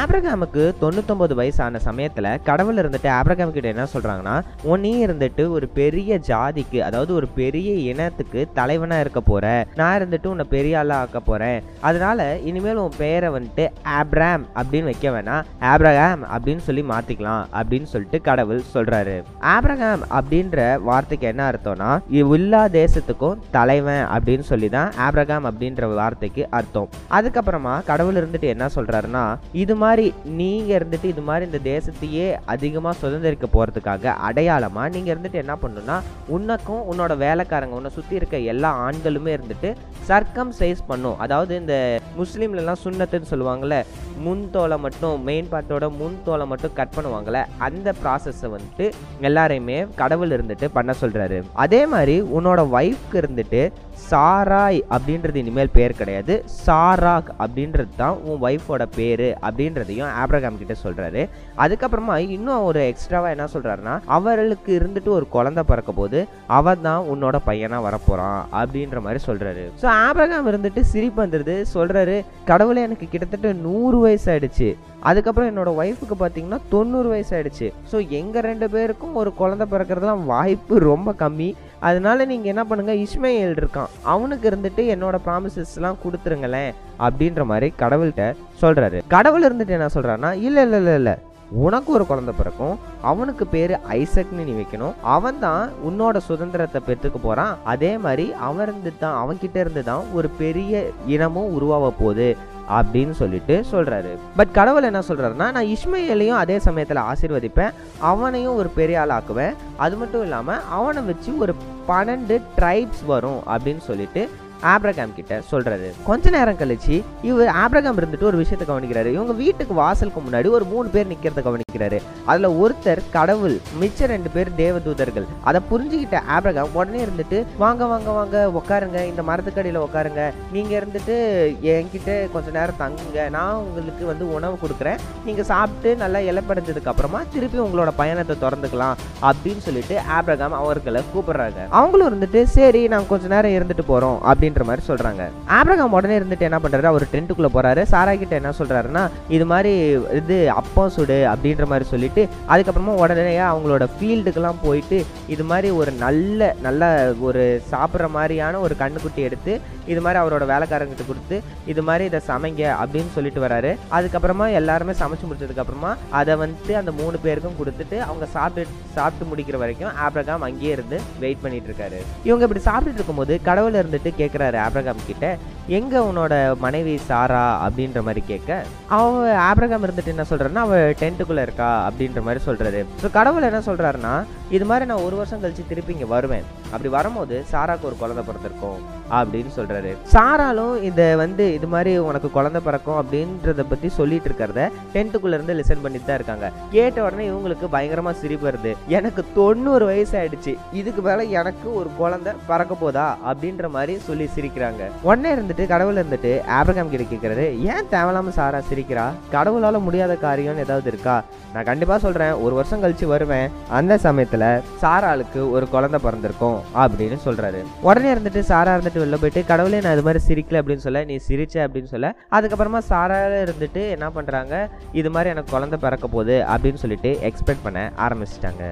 ஆப்ரகாமுக்கு தொண்ணூத்தொம்பது வயசான சமயத்துல கடவுள் இருந்துட்டு ஆப்ரகாம் கிட்ட என்ன சொல்றாங்கன்னா உன்னே இருந்துட்டு ஒரு பெரிய ஜாதிக்கு அதாவது ஒரு பெரிய இனத்துக்கு தலைவனா இருக்க போற. நான் இருந்துட்டு உன்னை பெரிய ஆளா ஆக்க போறேன். அதனால இனிமேல் உன் பேரை வந்துட்டு ஆப்ராம் அப்படின்னு வைக்க வேணாம். ஆப்ரகாம் அப்படின்னு சொல்லி மாத்திக்கலாம் அப்படின்னு சொல்லிட்டு கடவுள் சொல்றாரு. ஆப்ரகாம் அப்படின்ற வார்த்தைக்கு என்ன அர்த்தம்னா எல்லா தேசத்துக்கும் தலைவன் அப்படின்னு சொல்லி தான் ஆப்ரகாம் அப்படின்ற வார்த்தைக்கு அர்த்தம். அதுக்கப்புறமா கடவுள் இருந்துட்டு என்ன சொல்றாருன்னா இது மாதிரி நீங்கள் இருந்துட்டு இது மாதிரி இந்த தேசத்தையே அதிகமாக சுதந்திரிக்க போகிறதுக்காக அடையாளமாக நீங்கள் இருந்துட்டு என்ன பண்ணணும்னா உனக்கும் உன்னோட வேலைக்காரங்க உன்னை சுற்றி இருக்க எல்லா ஆண்களுமே இருந்துட்டு சர்க்கம் சைஸ் பண்ணும். அதாவது இந்த முஸ்லீம்லலாம் சுண்ணத்துன்னு சொல்லுவாங்கல்ல முன் தோலை மட்டும் மெயின் பார்ட்டோட முன் தோலை மட்டும் கட் பண்ணுவாங்கல்ல அந்த ப்ராசஸை வந்துட்டு எல்லாரையுமே கடவுள் இருந்துட்டு பண்ண சொல்கிறாரு அதே மாதிரி உன்னோட ஒய்ஃப்க்கு இருந்துட்டு சாராய் அப்படின்றது இனிமேல் பேர் கிடையாது. சாராக் அப்படின்றது தான் உன் ஒய்ஃபோட பேர் அப்படின்றதையும் ஆப்ரகாம் கிட்ட சொல்றாரு. அதுக்கப்புறமா இன்னும் ஒரு எக்ஸ்ட்ராவா என்ன சொல்றாருன்னா அவர்களுக்கு இருந்துட்டு ஒரு குழந்தை பிறக்க போது அவன் தான் உன்னோட பையனா வரப்போறான் அப்படின்ற மாதிரி சொல்றாரு. ஸோ ஆப்ரகாம் இருந்துட்டு சிரிப்பு வந்துருது. சொல்றாரு கடவுளே எனக்கு கிட்டத்தட்ட நூறு வயசு ஆயிடுச்சு. அதுக்கப்புறம் என்னோட ஒய்ஃபுக்கு பார்த்தீங்கன்னா தொண்ணூறு வயசு ஆயிடுச்சு. ஸோ எங்கள் ரெண்டு பேருக்கும் ஒரு குழந்தை பிறக்கிறதுலாம் வாய்ப்பு ரொம்ப கம்மி. அதனால நீங்கள் என்ன பண்ணுங்கள் இஸ்மையல் இருக்கான். அவனுக்கு இருந்துட்டு என்னோட ப்ராமிசஸ்லாம் கொடுத்துருங்களேன் அப்படின்ற மாதிரி கடவுள்கிட்ட சொல்கிறாரு கடவுள் இருந்துட்டு என்ன சொல்கிறான்னா இல்லை இல்லை இல்லை இல்லை. உனக்கு ஒரு குழந்தை பிறக்கும். அவனுக்கு பேர் ஐசக்னு நீ வைக்கணும். அவன் தான் உன்னோட சுதந்திரத்தை பெற்றுக்க போகிறான் அதே மாதிரி அவன் இருந்து தான் அவன்கிட்ட இருந்து தான் ஒரு பெரிய இனமும் உருவாக போகுது. அப்படின்னு சொல்லிட்டு சொல்கிறாரு பட் கடவுள் என்ன சொல்கிறாருன்னா நான் இஸ்மையிலையும் அதே சமயத்தில் ஆசீர்வதிப்பேன். அவனையும் ஒரு பெரிய ஆள் ஆக்குவேன் அது மட்டும் இல்லாமல் அவனை வச்சு ஒரு பன்னெண்டு ட்ரைப்ஸ் வரும் அப்படின்னு சொல்லிட்டு ஆப்ரகாம் கிட்ட சொல்றாரு கொஞ்ச நேரம் கழிச்சு இவர் ஆப்ரகாம் இருந்துட்டு ஒரு விஷயத்தை கவனிக்கிறாரு. இவங்க வீட்டுக்கு வாசலுக்கு முன்னாடி ஒரு மூணு பேர் நிக்கிறத கவனிக்கிறாரு. அதுல ஒருத்தர் கடவுள் மிச்ச ரெண்டு பேர் தேவதூதர்கள். அதை புரிஞ்சுக்கிட்ட ஆப்ரகாம் உடனே இருந்துட்டு வாங்க வாங்க வாங்க உட்காருங்க இந்த மரத்துக்கடியில உட்காருங்க நீங்க இருந்துட்டு என்கிட்ட கொஞ்ச நேரம் தங்குங்க. நான் உங்களுக்கு வந்து உணவு கொடுக்குறேன். நீங்க சாப்பிட்டு நல்லா இலப்படைஞ்சதுக்கு அப்புறமா திருப்பி உங்களோட பயணத்தை திறந்துக்கலாம். அப்படின்னு சொல்லிட்டு ஆப்ரகாம் அவர்களை கூப்பிடுறாங்க. அவங்களும் இருந்துட்டு சரி நாங்கள் கொஞ்ச நேரம் இருந்துட்டு போறோம். அப்படின்ற மாதிரி சொல்றாங்க. ஆப்ரகாம் உடனே இருந்துட்டு என்ன பண்றாரு? அவர் டென்ட்டுக்குள்ளே போறாரு. சாரா கிட்ட என்ன சொல்றாருன்னா இது மாதிரி இது அப்பம் சுடு அப்படின்ற மாதிரி சொல்லிட்டு அதுக்கப்புறமா உடனே அவங்களோட ஃபீல்டுக்கெல்லாம் போயிட்டு இது மாதிரி ஒரு நல்ல நல்ல ஒரு சாப்பிட்ற மாதிரியான ஒரு கண்ணுக்குட்டி எடுத்து இது மாதிரி அவரோட வேலைக்காரங்கிட்ட கொடுத்து இது மாதிரி இதை சமைங்க அப்படின்னு சொல்லிட்டு வராரு. அதுக்கப்புறமா எல்லாருமே சமைச்சு முடிச்சதுக்கப்புறமா அதை வந்துட்டு அந்த மூணு பேருக்கும் கொடுத்துட்டு அவங்க சாப்பிட்டு சாப்பிட்டு முடிக்கிற வரைக்கும் ஆப்ரகாம் அங்கேயே இருந்து வெயிட் பண்ணிட்டு இருக்காரு. இவங்க இப்படி சாப்பிட்டுட்டு இருக்கும்போது கடவுள் இருந்துட்டு கேட்குற கேட்குறாரு ஆப்ரகாம் கிட்ட எங்க உன்னோட மனைவி சாரா அப்படின்ற மாதிரி கேட்க அவ ஆப்ரகாம் இருந்துட்டு என்ன சொல்றாருன்னா அவ டென்ட்டுக்குள்ள இருக்கா அப்படின்ற மாதிரி சொல்றாரு. ஸோ கடவுள் என்ன சொல்றாருன்னா இது மாதிரி நான் ஒரு வருஷம் கழிச்சு திருப்பி இங்க வருவேன். அப்படி வரும்போது சாராக்கு ஒரு குழந்தை பிறந்திருக்கும் அப்படின்னு சொல்றாரு. சாராலும் இதை வந்து இது மாதிரி உனக்கு குழந்தை பிறக்கும் அப்படின்றத பத்தி சொல்லிட்டு இருக்கிறத டென்த்துக்குள்ள இருந்து லிசன் பண்ணிட்டு தான் இருக்காங்க. கேட்ட உடனே இவங்களுக்கு பயங்கரமா சிரிப்பு வருது. எனக்கு தொண்ணூறு வயசு ஆயிடுச்சு. இதுக்கு மேல எனக்கு ஒரு குழந்தை பறக்க போதா அப்படின்ற மாதிரி சொல்லி சிரிக்கிறாங்க. உடனே வந்துட்டு கடவுள் இருந்துட்டு ஆப்ரகாம் கிட்ட கேட்கறாரு ஏன் தேவையில்லாம சாரா சிரிக்கிறா? கடவுளால முடியாத காரியம்னு ஏதாவது இருக்கா? நான் கண்டிப்பா சொல்றேன் ஒரு வருஷம் கழிச்சு வருவேன் அந்த சமயத்துல சாராளுக்கு ஒரு குழந்தை பிறந்திருக்கும் அப்படின்னு சொல்றாரு. உடனே இருந்துட்டு சாரா இருந்துட்டு வெளில போயிட்டு கடவுளே நான் இது மாதிரி சிரிக்கல அப்படின்னு சொல்ல நீ சிரிச்ச அப்படின்னு சொல்ல அதுக்கப்புறமா சாரால இருந்துட்டு என்ன பண்றாங்க இது மாதிரி எனக்கு குழந்தை பிறக்க போகுது அப்படின்னு சொல்லிட்டு எக்ஸ்பெக்ட் பண்ண ஆரம்பிச்சிட்டாங்க.